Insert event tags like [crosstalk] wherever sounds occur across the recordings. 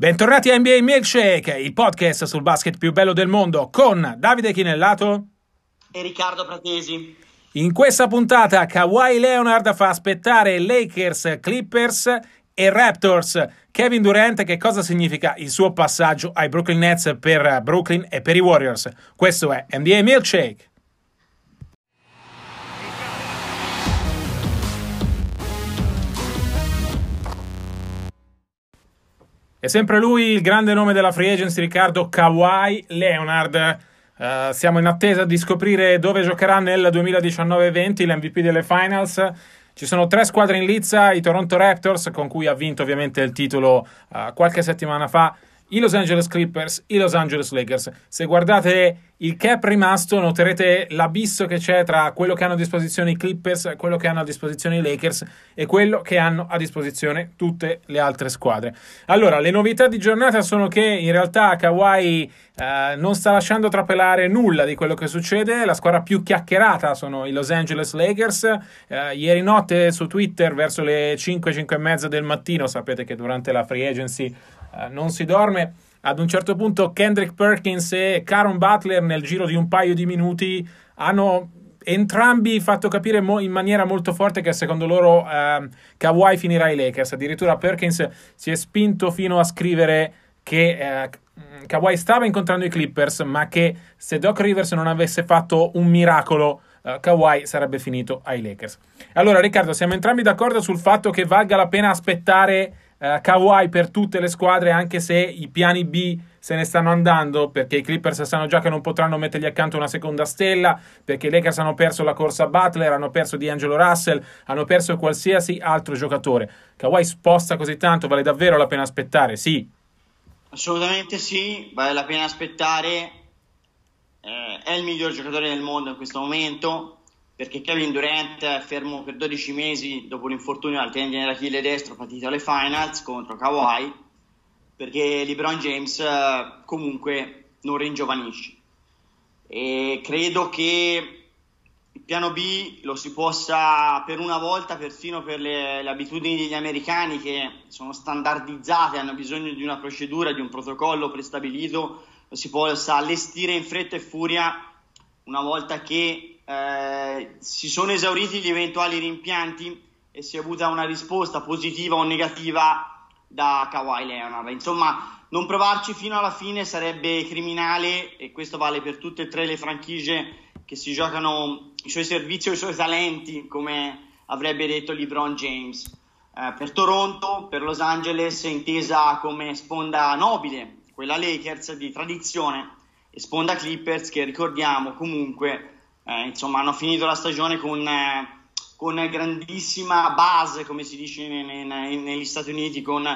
Bentornati a NBA Milkshake, il podcast sul basket più bello del mondo con Davide Chinellato e Riccardo Pratesi. In questa puntata Kawhi Leonard fa aspettare Lakers, Clippers e Raptors. Kevin Durant, che cosa significa il suo passaggio ai Brooklyn Nets per Brooklyn e per i Warriors? Questo è NBA Milkshake. È sempre lui il grande nome della free agency, Riccardo Kawhi Leonard. Uh, siamo in attesa di scoprire dove giocherà nel 2019-20 l'MVP delle finals. Ci sono tre squadre in lizza, i Toronto Raptors, con cui ha vinto ovviamente il titolo uh, qualche settimana fa, i Los Angeles Clippers, i Los Angeles Lakers. Se guardate il cap rimasto, noterete l'abisso che c'è tra quello che hanno a disposizione i Clippers, quello che hanno a disposizione i Lakers e quello che hanno a disposizione tutte le altre squadre. Allora, le novità di giornata sono che in realtà Kawhi eh, non sta lasciando trapelare nulla di quello che succede. La squadra più chiacchierata sono i Los Angeles Lakers. Eh, ieri notte su Twitter, verso le 5, 5 e mezza del mattino, sapete che durante la free agency non si dorme. Ad un certo punto Kendrick Perkins e Caron Butler nel giro di un paio di minuti hanno entrambi fatto capire mo- in maniera molto forte che secondo loro eh, Kawhi finirà ai Lakers. Addirittura Perkins si è spinto fino a scrivere che eh, Kawhi stava incontrando i Clippers, ma che se Doc Rivers non avesse fatto un miracolo, uh, Kawhi sarebbe finito ai Lakers. Allora, Riccardo, siamo entrambi d'accordo sul fatto che valga la pena aspettare uh, Kawhi per tutte le squadre, anche se i piani B se ne stanno andando, perché i Clippers sanno già che non potranno mettergli accanto una seconda stella, perché i Lakers hanno perso la corsa Butler, hanno perso D'Angelo Russell, hanno perso qualsiasi altro giocatore. Kawhi sposta così tanto, vale davvero la pena aspettare? Sì. Assolutamente sì, vale la pena aspettare. Eh, è il miglior giocatore del mondo in questo momento perché Kevin Durant è fermo per 12 mesi dopo l'infortunio al tendine dell'Achille destro partito alle finals contro Kawhi perché LeBron James eh, comunque non ringiovanisce. E credo che il piano B lo si possa per una volta, persino per le, le, abitudini degli americani che sono standardizzate, hanno bisogno di una procedura, di un protocollo prestabilito, lo si possa allestire in fretta e furia una volta che eh, si sono esauriti gli eventuali rimpianti e si è avuta una risposta positiva o negativa da Kawhi Leonard. Insomma, non provarci fino alla fine sarebbe criminale e questo vale per tutte e tre le franchigie che si giocano i suoi servizi o i suoi talenti, come avrebbe detto LeBron James. Eh, per Toronto, per Los Angeles, intesa come sponda nobile, quella Lakers di tradizione, e sponda Clippers che ricordiamo comunque, eh, insomma, hanno finito la stagione con, eh, con grandissima base, come si dice ne, ne, negli Stati Uniti, con,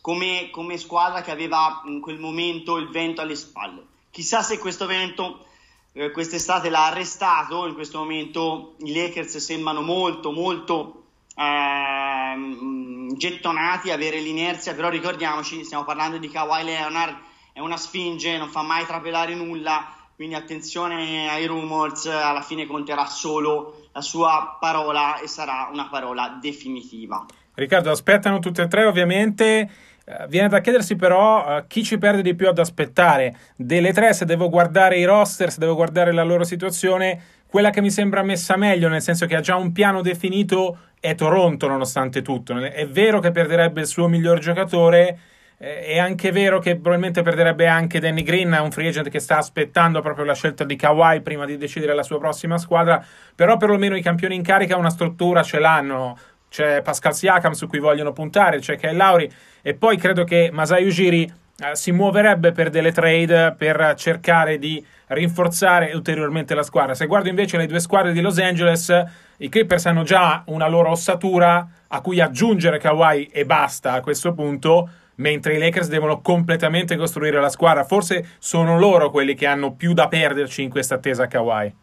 come, come squadra che aveva in quel momento il vento alle spalle. Chissà se questo vento eh, quest'estate l'ha arrestato, in questo momento i Lakers sembrano molto molto eh, gettonati, avere l'inerzia, però ricordiamoci, stiamo parlando di Kawhi Leonard, è una sfinge, non fa mai trapelare nulla, quindi attenzione ai rumors, alla fine conterà solo la sua parola e sarà una parola definitiva. Riccardo, aspettano tutte e tre ovviamente eh, viene da chiedersi però uh, chi ci perde di più ad aspettare. Delle tre, se devo guardare i roster, se devo guardare la loro situazione, quella che mi sembra messa meglio, nel senso che ha già un piano definito, è Toronto nonostante tutto. È vero che perderebbe il suo miglior giocatore, eh, è anche vero che probabilmente perderebbe anche Danny Green, un free agent che sta aspettando proprio la scelta di Kawhi prima di decidere la sua prossima squadra, però perlomeno i campioni in carica una struttura ce l'hanno c'è Pascal Siakam su cui vogliono puntare, c'è Kyle Lauri e poi credo che Masai Ujiri eh, si muoverebbe per delle trade per cercare di rinforzare ulteriormente la squadra. Se guardo invece le due squadre di Los Angeles, i Clippers hanno già una loro ossatura a cui aggiungere Kawhi e basta a questo punto, mentre i Lakers devono completamente costruire la squadra. Forse sono loro quelli che hanno più da perderci in questa attesa a Kawhi.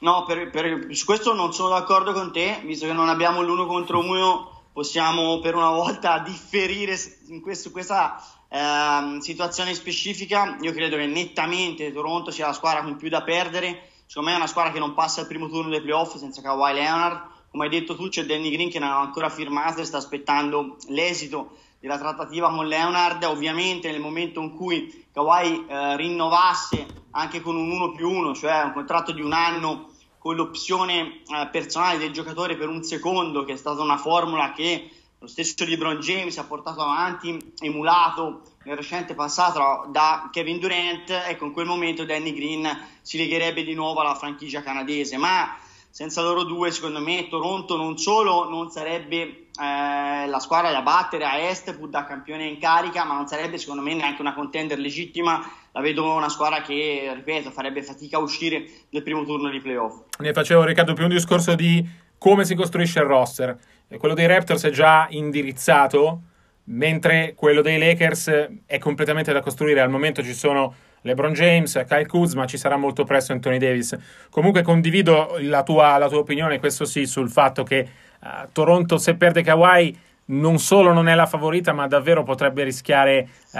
No, per, per, su questo non sono d'accordo con te, visto che non abbiamo l'uno contro uno, possiamo per una volta [laughs] differire in questo, questa eh, situazione specifica. Io credo che nettamente Toronto sia la squadra con più da perdere. Secondo me è una squadra che non passa il primo turno dei playoff senza Kawhi Leonard. Come hai detto tu, c'è Danny Green che non ha ancora firmato e sta aspettando l'esito della trattativa con Leonard, ovviamente nel momento in cui Kawhi eh, rinnovasse anche con un 1 più 1, cioè un contratto di un anno con l'opzione eh, personale del giocatore per un secondo, che è stata una formula che lo stesso LeBron James ha portato avanti, emulato nel recente passato da Kevin Durant, ecco in quel momento Danny Green si legherebbe di nuovo alla franchigia canadese, ma senza loro due secondo me Toronto non solo non sarebbe eh, la squadra da battere a est pur da campione in carica ma non sarebbe secondo me neanche una contender legittima. La vedo una squadra che ripeto farebbe fatica a uscire nel primo turno di playoff. Ne facevo Riccardo più un discorso di come si costruisce il roster. Quello dei Raptors è già indirizzato mentre quello dei Lakers è completamente da costruire. Al momento ci sono LeBron James, Kyle Kuzma, ci sarà molto presto Anthony Davis. Comunque condivido la tua, la tua opinione, questo sì, sul fatto che uh, Toronto se perde Kawhi non solo non è la favorita, ma davvero potrebbe rischiare uh,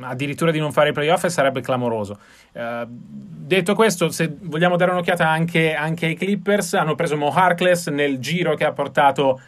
addirittura di non fare i playoff e sarebbe clamoroso. Uh, detto questo, se vogliamo dare un'occhiata anche, anche, ai Clippers, hanno preso Mo Harkless nel giro che ha portato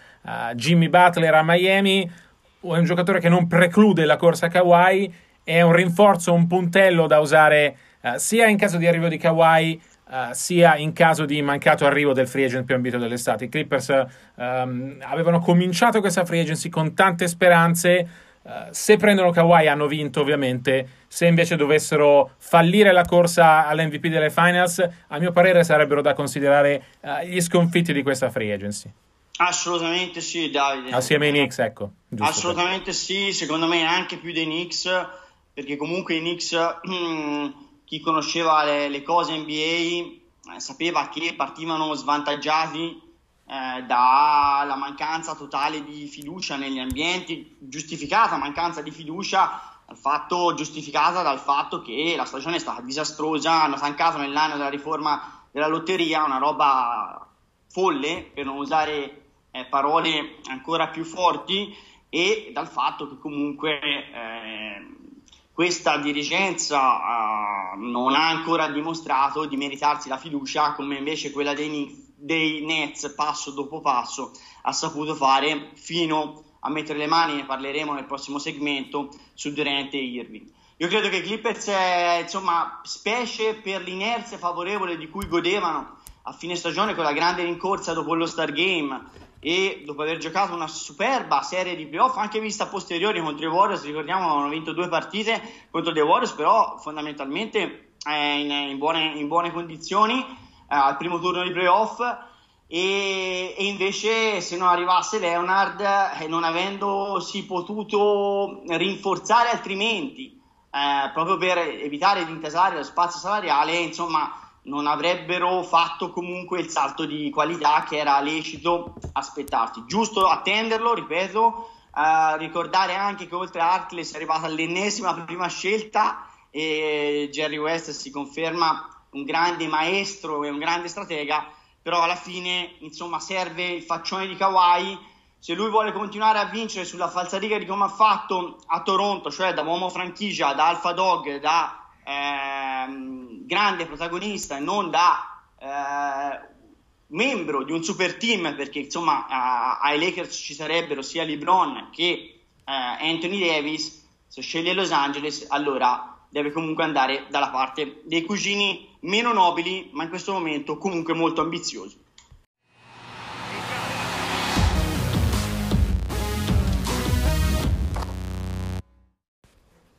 Jimmy Butler a Miami. È un giocatore che non preclude la corsa a Kawhi è un rinforzo, un puntello da usare uh, sia in caso di arrivo di Kawhi Uh, sia in caso di mancato arrivo del free agent più ambito dell'estate. I Clippers um, avevano cominciato questa free agency con tante speranze. Uh, se prendono Kawhi hanno vinto ovviamente. Se invece dovessero fallire la corsa all'MVP delle finals, a mio parere sarebbero da considerare uh, gli sconfitti di questa free agency. Assolutamente sì, Davide. Assieme ai Knicks, ecco. Assolutamente per. sì, secondo me anche più dei Knicks perché comunque i Knicks, chi conosceva le, le cose NBA, eh, sapeva che partivano svantaggiati eh, dalla mancanza totale di fiducia negli ambienti, giustificata mancanza di fiducia fatto, giustificata dal fatto che la stagione è stata disastrosa, hanno stancato nell'anno della riforma della lotteria, una roba folle, per non usare eh, parole ancora più forti, e dal fatto che comunque eh, questa dirigenza uh, non ha ancora dimostrato di meritarsi la fiducia come invece quella dei, dei Nets passo dopo passo ha saputo fare fino a mettere le mani, ne parleremo nel prossimo segmento, su Durant e Irving. Io credo che Clippers, eh, insomma, specie per l'inerzia favorevole di cui godevano a fine stagione con la grande rincorsa dopo lo Star Game, e dopo aver giocato una superba serie di playoff anche vista a posteriori contro i Warriors ricordiamo hanno vinto due partite contro dei Warriors però fondamentalmente in, in, buone, in, buone, condizioni eh, al primo turno di playoff. E, e, invece se non arrivasse Leonard eh, non avendosi potuto rinforzare altrimenti eh, proprio per evitare di intasare lo spazio salariale insomma non avrebbero fatto comunque il salto di qualità che era lecito aspettarsi. Giusto attenderlo, ripeto, uh, ricordare anche che oltre a Harkless è arrivata l'ennesima prima scelta e Jerry West si conferma un grande maestro e un grande stratega, però alla fine insomma serve il faccione di Kawhi se lui vuole continuare a vincere sulla falsariga di come ha fatto a Toronto, cioè da uomo franchigia, da alfa dog, da ehm, grande protagonista e non da eh, membro di un super team, perché insomma a, ai Lakers ci sarebbero sia LeBron che eh, Anthony Davis, se sceglie Los Angeles allora deve comunque andare dalla parte dei cugini meno nobili, ma in questo momento comunque molto ambiziosi.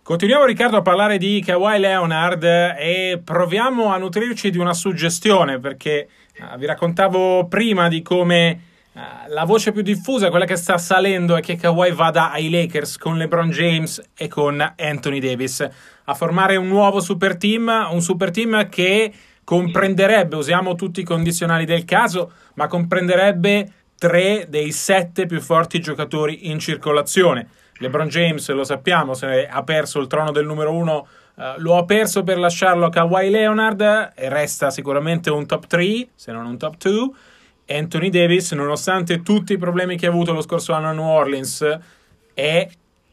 Continuiamo Riccardo a parlare di Kawhi Leonard e proviamo a nutrirci di una suggestione perché uh, vi raccontavo prima di come uh, la voce più diffusa, quella che sta salendo, è che Kawhi vada ai Lakers con LeBron James e con Anthony Davis a formare un nuovo super team, un super team che comprenderebbe, usiamo tutti i condizionali del caso, ma comprenderebbe tre dei sette più forti giocatori in circolazione LeBron James, lo sappiamo, se ha perso il trono del numero uno, uh, lo ha perso per lasciarlo a Kawhi Leonard e resta sicuramente un top 3, se non un top 2. Anthony Davis, nonostante tutti i problemi che ha avuto lo scorso anno a New Orleans, è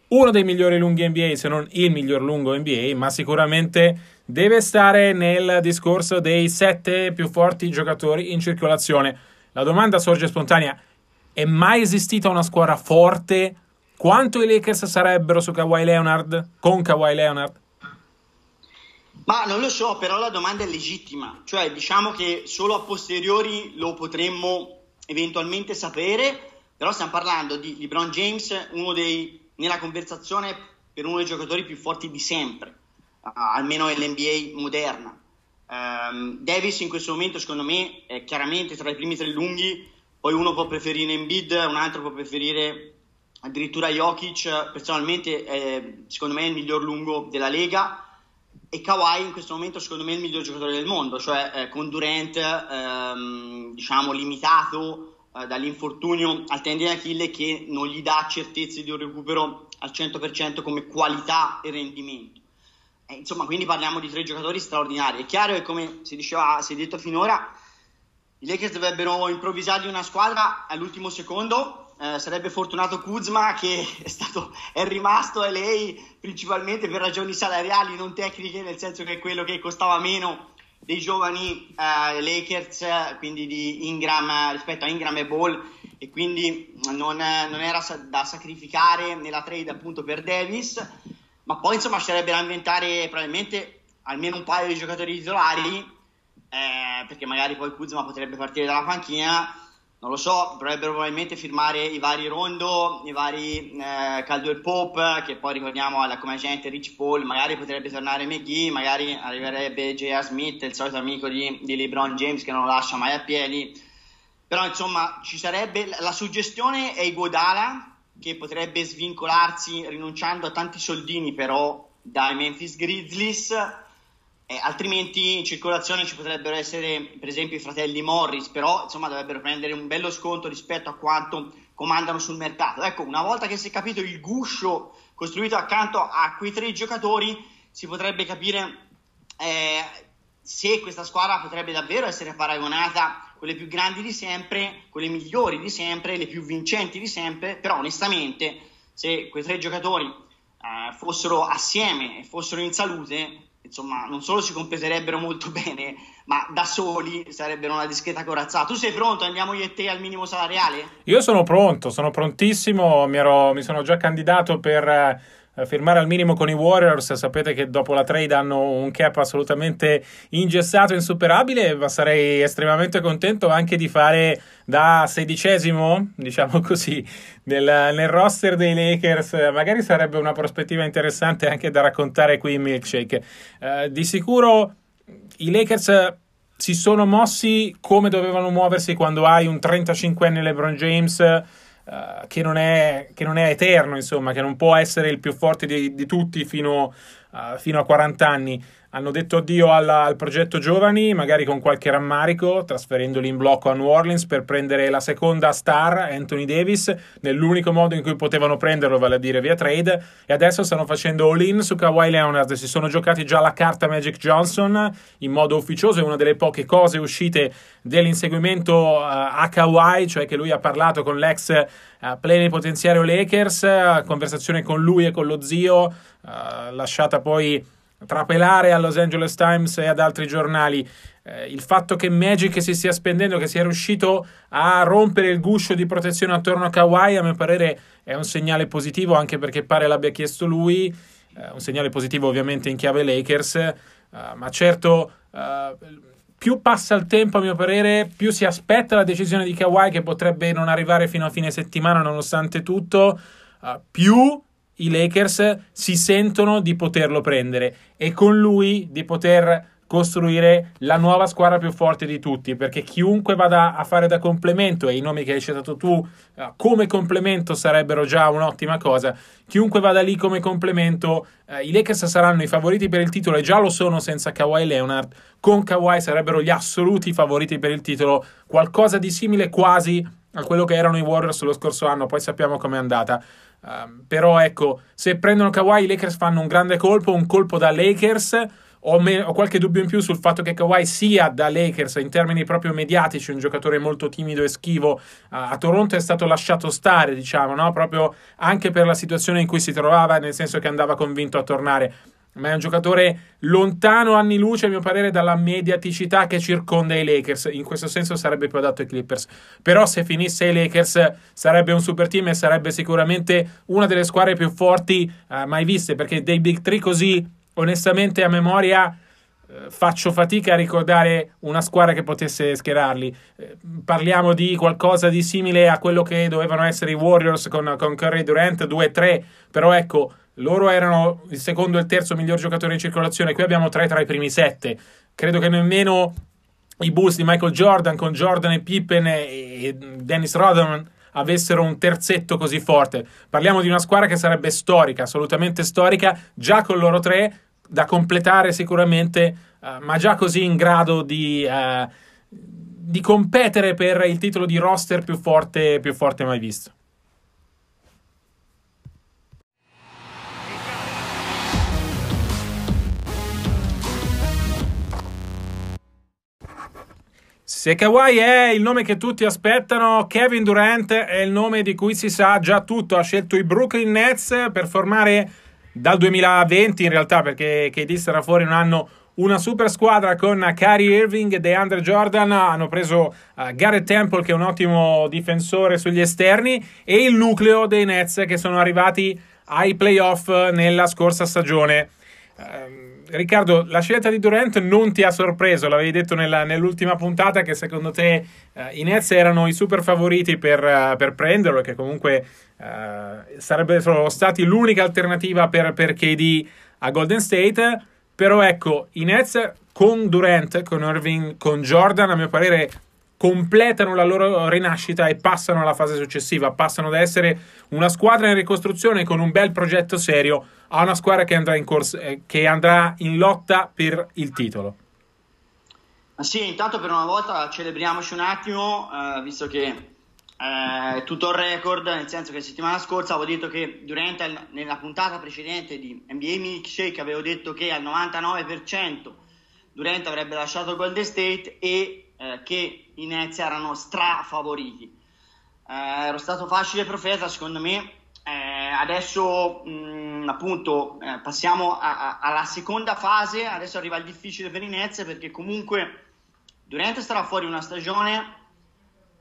uno dei migliori lunghi NBA, se non il miglior lungo NBA, ma sicuramente deve stare nel discorso dei sette più forti giocatori in circolazione. La domanda sorge spontanea: è mai esistita una squadra forte quanto i Lakers sarebbero su Kawhi Leonard, con Kawhi Leonard? Ma non lo so, però la domanda è legittima, cioè diciamo che solo a posteriori lo potremmo eventualmente sapere, però stiamo parlando di LeBron James, uno dei, nella conversazione per uno dei giocatori più forti di sempre, uh, almeno nell'NBA moderna. Um, Davis in questo momento secondo me è chiaramente tra i primi tre lunghi, poi uno può preferire Embiid, un altro può preferire addirittura Jokic, personalmente è, secondo me è il miglior lungo della Lega e Kawhi in questo momento secondo me è il miglior giocatore del mondo, cioè eh, con Durant ehm, diciamo limitato eh, dall'infortunio al tendine Achille che non gli dà certezze di un recupero al 100% come qualità e rendimento. Eh, insomma, quindi parliamo di tre giocatori straordinari. È chiaro che come si diceva, si è detto finora, i Lakers dovrebbero improvvisargli una squadra all'ultimo secondo eh, sarebbe fortunato Kuzma che è, stato, è rimasto a lei principalmente per ragioni salariali, non tecniche, nel senso che è quello che costava meno dei giovani eh, Lakers, quindi di Ingram rispetto a Ingram e Ball, e quindi non, non era da sacrificare nella trade appunto per Davis, ma poi insomma sarebbe da inventare probabilmente almeno un paio di giocatori titolari, eh, perché magari poi Kuzma potrebbe partire dalla panchina non lo so, dovrebbero probabilmente firmare i vari Rondo, i vari eh, Caldwell Pope, che poi ricordiamo alla come agente Rich Paul, magari potrebbe tornare McGee, magari arriverebbe J.R. Smith, il solito amico di, di LeBron James che non lo lascia mai a piedi. Però insomma ci sarebbe la suggestione è Iguodala che potrebbe svincolarsi rinunciando a tanti soldini però dai Memphis Grizzlies eh, altrimenti in circolazione ci potrebbero essere per esempio i fratelli Morris, però insomma dovrebbero prendere un bello sconto rispetto a quanto comandano sul mercato. Ecco, una volta che si è capito il guscio costruito accanto a quei tre giocatori, si potrebbe capire eh, se questa squadra potrebbe davvero essere paragonata a quelle più grandi di sempre, quelle migliori di sempre, le più vincenti di sempre, però onestamente se quei tre giocatori eh, fossero assieme e fossero in salute, insomma, non solo si completerebbero molto [laughs] bene, ma da soli sarebbero una discreta corazzata. Tu sei pronto? Andiamo io e te al minimo salariale? Io sono pronto, sono prontissimo, mi, ero, mi sono già candidato per eh, firmare al minimo con i Warriors. Sapete che dopo la trade hanno un cap assolutamente ingessato, insuperabile, ma sarei estremamente contento anche di fare da sedicesimo, diciamo così, nel, nel roster dei Lakers. Magari sarebbe una prospettiva interessante anche da raccontare qui in Milkshake. Uh, di sicuro i Lakers si sono mossi come dovevano muoversi quando hai un 35enne LeBron James uh, che, non è, che, non è, eterno, insomma, che non può essere il più forte di, di tutti fino, uh, fino, a 40 anni. Hanno detto addio alla, al progetto giovani, magari con qualche rammarico, trasferendoli in blocco a New Orleans per prendere la seconda star, Anthony Davis, nell'unico modo in cui potevano prenderlo, vale a dire via trade, e adesso stanno facendo all-in su Kawhi Leonard. Si sono giocati già la carta Magic Johnson in modo ufficioso, è una delle poche cose uscite dell'inseguimento uh, a Kawhi, cioè che lui ha parlato con l'ex uh, plenipotenziario Lakers, conversazione con lui e con lo zio, lasciata poi trapelare a Los Angeles Times e ad altri giornali. Eh, il fatto che Magic si stia spendendo, che sia riuscito a rompere il guscio di protezione attorno a Kawhi, a mio parere è un segnale positivo, anche perché pare l'abbia chiesto lui, eh, un segnale positivo ovviamente in chiave Lakers, eh, ma certo eh, più passa il tempo, a mio parere, più si aspetta la decisione di Kawhi che potrebbe non arrivare fino a fine settimana nonostante tutto, eh, più i Lakers si sentono di poterlo prendere e con lui di poter costruire la nuova squadra più forte di tutti perché chiunque vada a fare da complemento e i nomi che hai citato tu uh, come complemento sarebbero già un'ottima cosa chiunque vada lì come complemento uh, i Lakers saranno i favoriti per il titolo e già lo sono senza Kawhi Leonard. Con Kawhi sarebbero gli assoluti favoriti per il titolo qualcosa di simile quasi a quello che erano i Warriors lo scorso anno poi sappiamo com'è andata Um, però ecco, se prendono Kawhi, i Lakers fanno un grande colpo, un colpo da Lakers. Ho, me- ho, qualche dubbio in più sul fatto che Kawhi sia da Lakers in termini proprio mediatici un giocatore molto timido e schivo. Uh, a Toronto è stato lasciato stare, diciamo, no? proprio anche per la situazione in cui si trovava, nel senso che andava convinto a tornare. Ma è un giocatore lontano anni luce, a mio parere, dalla mediaticità che circonda i Lakers. In questo senso sarebbe più adatto ai Clippers. Però se finisse ai Lakers sarebbe un super team e sarebbe sicuramente una delle squadre più forti eh, mai viste, perché dei Big Three così, onestamente, a memoria eh, faccio fatica a ricordare una squadra che potesse schierarli. Eh, parliamo di qualcosa di simile a quello che dovevano essere i Warriors con, con Curry Durant 2-3, però ecco loro erano il secondo e il terzo miglior giocatore in circolazione, qui abbiamo tre tra i primi sette. Credo che nemmeno i Bulls di Michael Jordan con Jordan e Pippen e Dennis Rodman avessero un terzetto così forte. Parliamo di una squadra che sarebbe storica, assolutamente storica, già con loro tre, da completare sicuramente, uh, ma già così in grado di, uh, di competere per il titolo di roster più forte, più forte mai visto. Se Kawhi è il nome che tutti aspettano, Kevin Durant è il nome di cui si sa già tutto. Ha scelto i Brooklyn Nets per formare dal 2020 in realtà, perché KD sarà fuori un anno una super squadra con Kyrie Irving e DeAndre Jordan. Hanno preso uh, Garrett Temple, che è un ottimo difensore sugli esterni, e il nucleo dei Nets che sono arrivati ai playoff nella scorsa stagione. Um, Riccardo, la scelta di Durant non ti ha sorpreso, l'avevi detto nella, nell'ultima puntata che secondo te uh, i Nets erano i super favoriti per, uh, per prenderlo, che comunque uh, sarebbero stati l'unica alternativa per, per KD a Golden State, però ecco, i Nets con Durant, con Irving, con Jordan, a mio parere completano la loro rinascita e passano alla fase successiva, passano da essere una squadra in ricostruzione con un bel progetto serio a una squadra che andrà in, corso, eh, che andrà in lotta per il titolo. Ma sì, intanto per una volta celebriamoci un attimo, eh, visto che eh, è tutto il record, nel senso che settimana scorsa avevo detto che durante nella puntata precedente di NBA Milkshake avevo detto che al 99% Durant avrebbe lasciato Golden State e eh, che i Nets erano strafavoriti. Eh, ero stato facile profeta, secondo me. Eh, adesso mh, mm, appunto eh, passiamo a, a, alla seconda fase, adesso arriva il difficile per i Nets perché comunque Durant starà fuori una stagione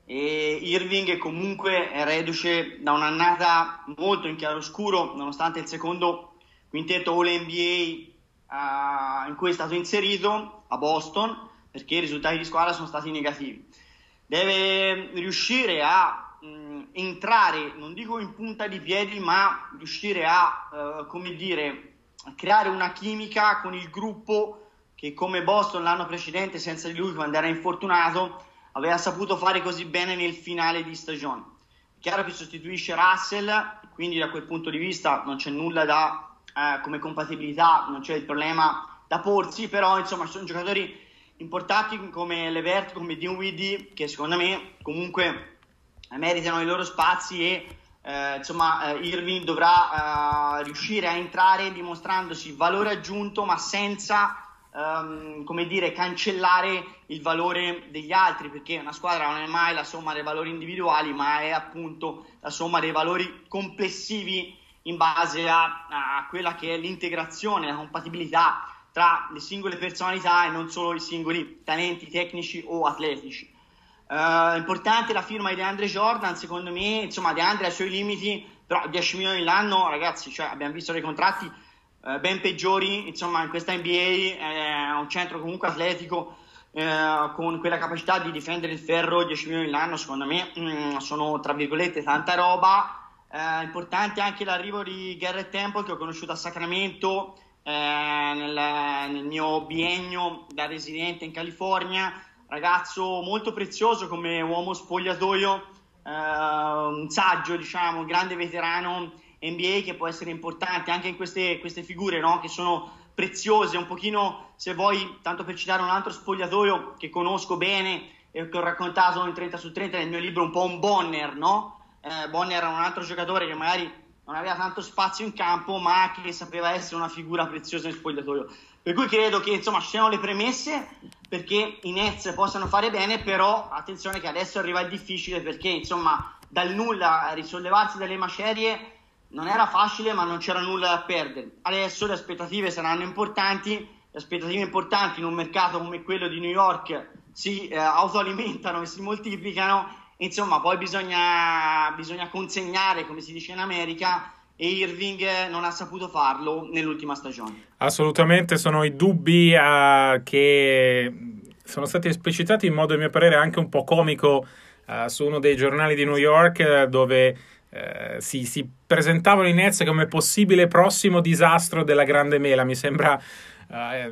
e Irving comunque è reduce da un'annata molto in chiaroscuro nonostante il secondo quintetto All NBA uh, in cui è stato inserito a Boston perché i risultati di squadra sono stati negativi. Deve riuscire a mh, entrare, non dico in punta di piedi, ma riuscire a, uh, come dire, a creare una chimica con il gruppo che come Boston l'anno precedente senza di lui quando era infortunato aveva saputo fare così bene nel finale di stagione. È chiaro che sostituisce Russell, quindi da quel punto di vista non c'è nulla da eh, come compatibilità non c'è il problema da porsi, però insomma sono giocatori importanti come Levert, come Dinwiddie che secondo me comunque meritano i loro spazi e eh, insomma eh, Irving dovrà eh, riuscire a entrare dimostrandosi valore aggiunto ma senza Um, come dire, cancellare il valore degli altri, perché una squadra non è mai la somma dei valori individuali, ma è appunto la somma dei valori complessivi in base a, a quella che è l'integrazione, la compatibilità tra le singole personalità e non solo i singoli talenti tecnici o atletici. Uh, importante la firma di DeAndre Jordan, secondo me, insomma, DeAndre ha i suoi limiti, però 10 milioni l'anno, ragazzi, cioè, abbiamo visto dei contratti uh, ben peggiori, insomma, in questa NBA è un centro comunque atletico uh, con quella capacità di difendere il ferro, 10 milioni l'anno, secondo me, mm, sono, tra virgolette, tanta roba, eh, importante anche l'arrivo di Garrett Temple che ho conosciuto a Sacramento eh, nel, nel, mio biennio da residente in California. Ragazzo molto prezioso come uomo spogliatoio, eh, un saggio, diciamo, un grande veterano NBA che può essere importante anche in queste, queste figure no? che sono preziose, un pochino, se vuoi, tanto per citare un altro spogliatoio che conosco bene e che ho raccontato in 30 su 30 nel mio libro, un po' un Bonner, no? eh, Bonner era un altro giocatore che magari non aveva tanto spazio in campo, ma che sapeva essere una figura preziosa nel spogliatoio. Per cui credo che insomma siano le premesse perché i Nets possano fare bene, però attenzione che adesso arriva il difficile perché insomma dal nulla risollevarsi dalle macerie non era facile, ma non c'era nulla da perdere. Adesso le aspettative saranno importanti, le aspettative importanti in un mercato come quello di New York si eh, autoalimentano e si moltiplicano. Insomma, poi bisogna, bisogna consegnare, come si dice in America, e Irving non ha saputo farlo nell'ultima stagione. Assolutamente, sono i dubbi uh, che sono stati esplicitati in modo, a mio parere, anche un po' comico uh, su uno dei giornali di New York, dove uh, si, si, presentavano i Nets come possibile prossimo disastro della grande mela. Mi sembra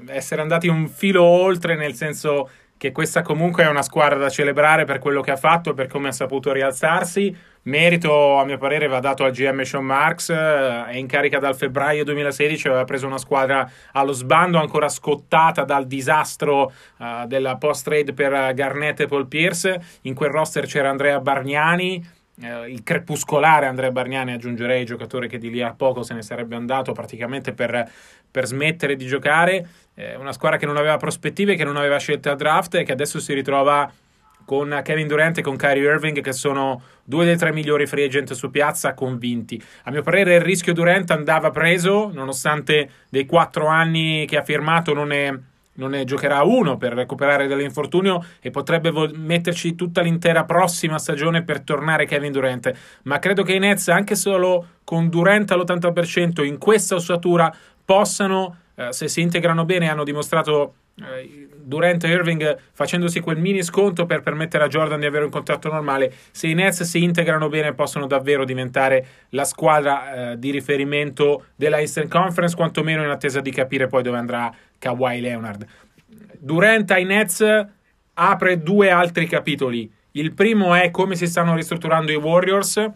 essere andati un filo oltre, nel senso che questa comunque è una squadra da celebrare per quello che ha fatto e per come ha saputo rialzarsi. Merito, a mio parere, va dato al GM Sean Marks, eh, è in carica dal febbraio 2016, aveva preso una squadra allo sbando ancora scottata dal disastro uh, della post-trade per Garnett e Paul Pierce. In quel roster c'era Andrea Bargnani, eh, il crepuscolare Andrea Bargnani aggiungerei giocatore che di lì a poco se ne sarebbe andato praticamente per, per smettere di giocare eh, una squadra che non aveva prospettive che non aveva scelte a draft e che adesso si ritrova con Kevin Durant e con Kyrie Irving che sono due dei tre migliori free agent su piazza convinti. A mio parere il rischio Durant andava preso nonostante dei quattro anni che ha firmato non è non ne giocherà uno per recuperare dall'infortunio e potrebbe vo- metterci tutta l'intera prossima stagione per tornare Kevin Durant. Ma credo che i Nets, anche solo con Durant all'80% in questa ossatura, possano, eh, se si integrano bene, hanno dimostrato eh, Durant e Irving facendosi quel mini sconto per permettere a Jordan di avere un contratto normale. Se i Nets si integrano bene, possono davvero diventare la squadra eh, di riferimento della Eastern Conference, quantomeno in attesa di capire poi dove andrà Kawhi Leonard. Durant ai Nets apre due altri capitoli. Il primo è come si stanno ristrutturando i Warriors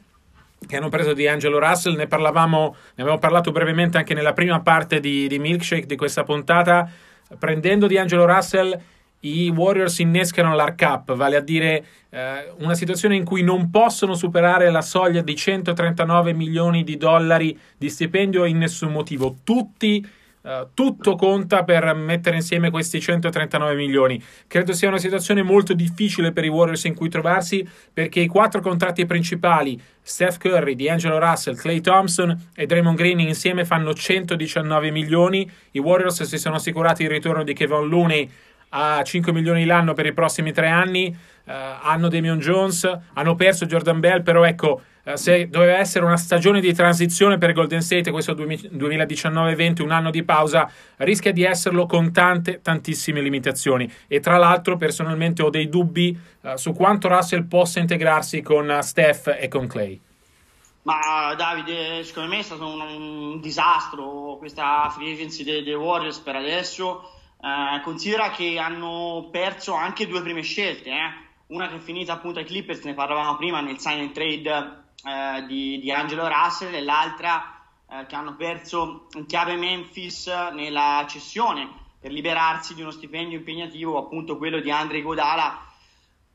che hanno preso di Angelo Russell, ne parlavamo, ne abbiamo parlato brevemente anche nella prima parte di, di Milkshake di questa puntata prendendo di Angelo Russell i Warriors innescano l'Arc Up, vale a dire eh, una situazione in cui non possono superare la soglia di 139 milioni di dollari di stipendio in nessun motivo. Tutti Uh, tutto conta per mettere insieme questi 139 milioni. Credo sia una situazione molto difficile per i Warriors in cui trovarsi perché i quattro contratti principali, Steph Curry, D'Angelo Russell, Clay Thompson e Draymond Green insieme fanno 119 milioni. I Warriors si sono assicurati il ritorno di Kevin Looney a 5 milioni l'anno per i prossimi tre anni. Uh, hanno Damian Jones, hanno perso Jordan Bell, però ecco eh, se doveva essere una stagione di transizione per Golden State, questo 2019-20, un anno di pausa, rischia di esserlo con tante, tantissime limitazioni. E tra l'altro, personalmente ho dei dubbi uh, su quanto Russell possa integrarsi con Steph e con Clay. Ma Davide, secondo me è stato un, un disastro questa free agency dei, dei Warriors per adesso. Uh, considera che hanno perso anche due prime scelte, eh? una che è finita appunto ai Clippers, ne parlavamo prima nel sign and trade eh, di, di, Angelo Russell e l'altra eh, che hanno perso in chiave Memphis nella cessione per liberarsi di uno stipendio impegnativo, appunto quello di Andre Godala,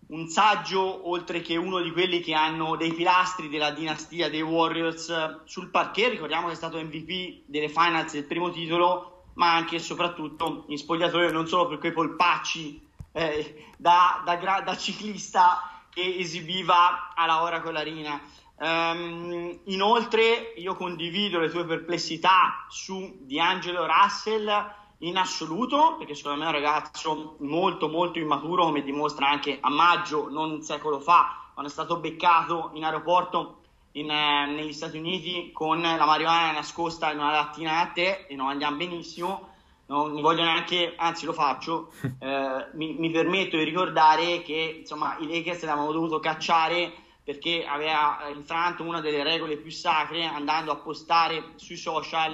un saggio oltre che uno di quelli che hanno dei pilastri della dinastia dei Warriors sul parquet, ricordiamo che è stato MVP delle finals del primo titolo, ma anche e soprattutto in spogliatoio non solo per quei polpacci eh, da, da, da, ciclista che esibiva alla Oracle Arena. Um, inoltre io condivido le tue perplessità su D'Angelo Russell in assoluto, perché secondo me è un ragazzo molto molto immaturo, come dimostra anche a maggio, non un secolo fa, quando è stato beccato in aeroporto in, eh, negli Stati Uniti con la marijuana nascosta in una lattina a te e non andiamo benissimo. Non voglio neanche, anzi lo faccio, [laughs] eh, mi, mi, permetto di ricordare che insomma i Lakers l'avevano dovuto cacciare perché aveva infranto una delle regole più sacre andando a postare sui social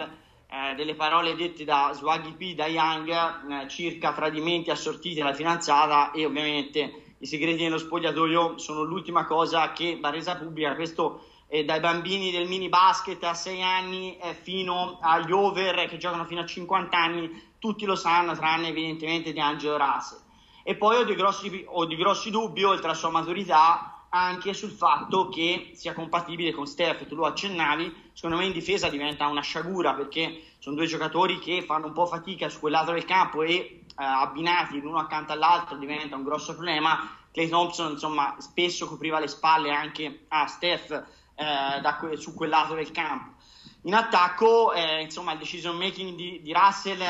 eh, delle parole dette da Swaggy P, da Young, eh, circa tradimenti assortiti alla fidanzata e ovviamente i segreti nello spogliatoio sono l'ultima cosa che va resa pubblica. Questo è dai bambini del mini basket a 6 anni eh, fino agli over che giocano fino a 50 anni, tutti lo sanno, tranne evidentemente di Angelo Russell. E poi ho di grossi, grossi dubbi, oltre alla sua maturità, anche sul fatto che sia compatibile con Steph, tu lo accennavi, secondo me in difesa diventa una sciagura perché sono due giocatori che fanno un po' fatica su quel lato del campo e eh, abbinati l'uno accanto all'altro diventa un grosso problema. Clay Thompson insomma spesso copriva le spalle anche a Steph eh, que- su quel lato del campo. In attacco, eh, insomma, il decision making di, di Russell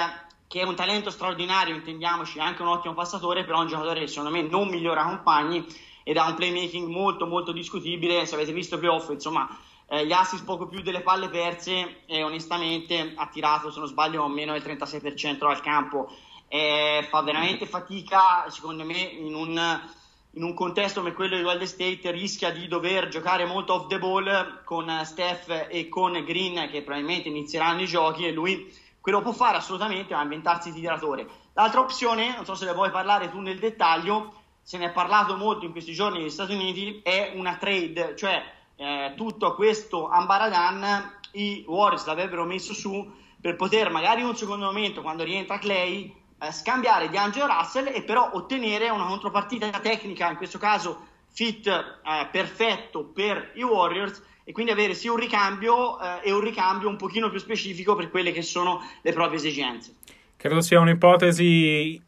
che è un talento straordinario, intendiamoci, anche un ottimo passatore, però è un giocatore che secondo me non migliora compagni ed ha un playmaking molto molto discutibile, se avete visto playoff, insomma, eh, gli assist poco più delle palle perse e onestamente ha tirato, se non sbaglio, meno del 36% al campo. Eh, fa veramente fatica, secondo me, in un, in un contesto come quello di Golden State rischia di dover giocare molto off the ball con Steph e con Green che probabilmente inizieranno i giochi e lui quello può fare assolutamente, ma inventarsi tiratore. L'altra opzione, non so se ne vuoi parlare tu nel dettaglio, se ne è parlato molto in questi giorni negli Stati Uniti, è una trade, cioè eh, tutto questo ambaradan i Warriors l'avrebbero messo su per poter magari in un secondo momento, quando rientra Clay, eh, scambiare di Angelo Russell e però ottenere una contropartita tecnica, in questo caso fit eh, perfetto per i Warriors e quindi avere sia un ricambio eh, e un ricambio un pochino più specifico per quelle che sono le proprie esigenze. Credo sia un'ipotesi,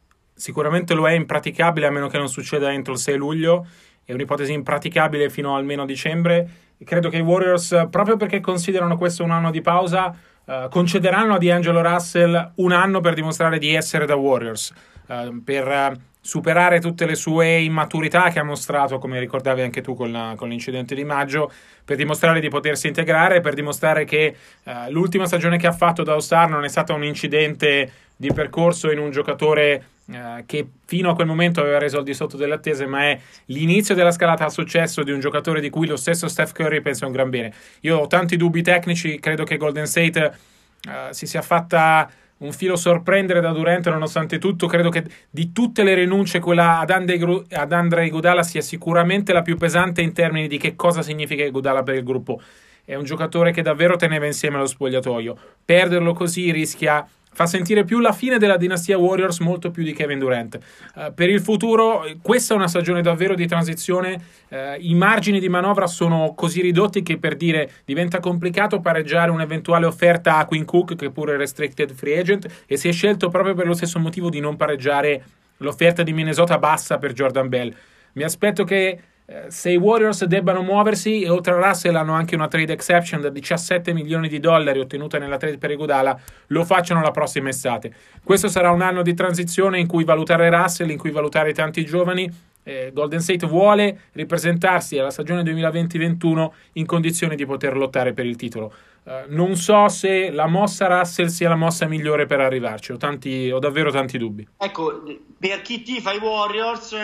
sicuramente lo è impraticabile a meno che non succeda entro il 6 luglio, è un'ipotesi impraticabile fino almeno dicembre. Credo che i Warriors, proprio perché considerano questo un anno di pausa, Uh, concederanno a D'Angelo Russell un anno per dimostrare di essere da Warriors, uh, per superare tutte le sue immaturità che ha mostrato, come ricordavi anche tu con, con l'incidente di maggio, per dimostrare di potersi integrare, per dimostrare che uh, l'ultima stagione che ha fatto da All-Star non è stata un incidente di percorso in un giocatore uh, che fino a quel momento aveva reso al di sotto delle attese, ma è l'inizio della scalata a successo di un giocatore di cui lo stesso Steph Curry pensa un gran bene. Io ho tanti dubbi tecnici, credo che Golden State uh, si sia fatta un filo sorprendere da Durant nonostante tutto. Credo che di tutte le rinunce quella ad, Andre, ad Andrei Godala sia sicuramente la più pesante in termini di che cosa significa Godala per il gruppo. È un giocatore che davvero teneva insieme lo spogliatoio. Perderlo così rischia fa sentire più la fine della dinastia Warriors molto più di Kevin Durant. Uh, per il futuro, questa è una stagione davvero di transizione. Uh, I margini di manovra sono così ridotti che per dire diventa complicato pareggiare un'eventuale offerta a Quinn Cook, che pure è restricted free agent, e si è scelto proprio per lo stesso motivo di non pareggiare l'offerta di Minnesota bassa per Jordan Bell. Mi aspetto che se i Warriors debbano muoversi e oltre a Russell hanno anche una trade exception da 17 milioni di dollari ottenuta nella trade per Iguodala, lo facciano la prossima estate. Questo sarà un anno di transizione in cui valutare Russell, in cui valutare tanti giovani. Eh, Golden State vuole ripresentarsi alla stagione 2020-21 in condizioni di poter lottare per il titolo. Uh, non so se la mossa Russell sia la mossa migliore per arrivarci, ho, tanti, ho davvero tanti dubbi. Ecco, per chi tifa i Warriors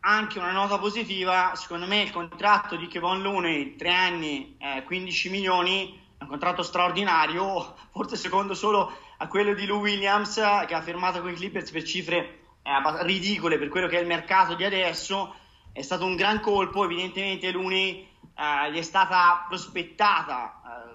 anche una nota positiva, secondo me il contratto di Kevon Looney, 3 anni, eh, 15 milioni, è un contratto straordinario, [laughs] forse secondo solo a quello di Lou Williams che ha firmato con i Clippers per cifre eh, ridicole per quello che è il mercato di adesso, è stato un gran colpo, evidentemente Looney eh, gli è stata prospettata eh,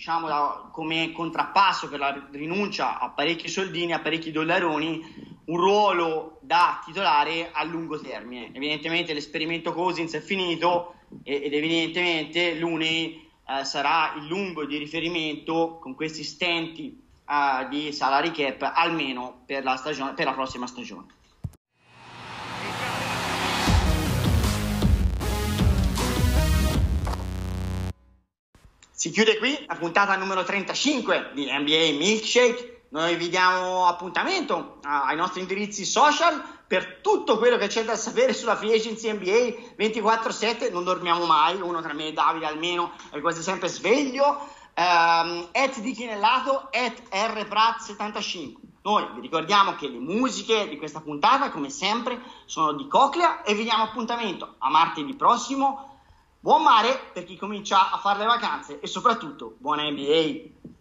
diciamo da, come contrappasso per la rinuncia a parecchi soldini, a parecchi dollaroni, un ruolo da titolare a lungo termine. Evidentemente l'esperimento Cousins è finito ed evidentemente Looney eh, sarà il lungo di riferimento con questi stenti eh, di salary cap almeno per la, stagione, per la prossima stagione. Si chiude qui la puntata numero 35 di NBA Milkshake noi vi diamo appuntamento ai nostri indirizzi social per tutto quello che c'è da sapere sulla free agency NBA 24-7. Non dormiamo mai, uno tra me e Davide almeno è quasi sempre sveglio. Um, at di Chinellato, at rprat75. Noi vi ricordiamo che le musiche di questa puntata, come sempre, sono di Coclea e vi diamo appuntamento a martedì prossimo. Buon mare per chi comincia a fare le vacanze e soprattutto buona NBA.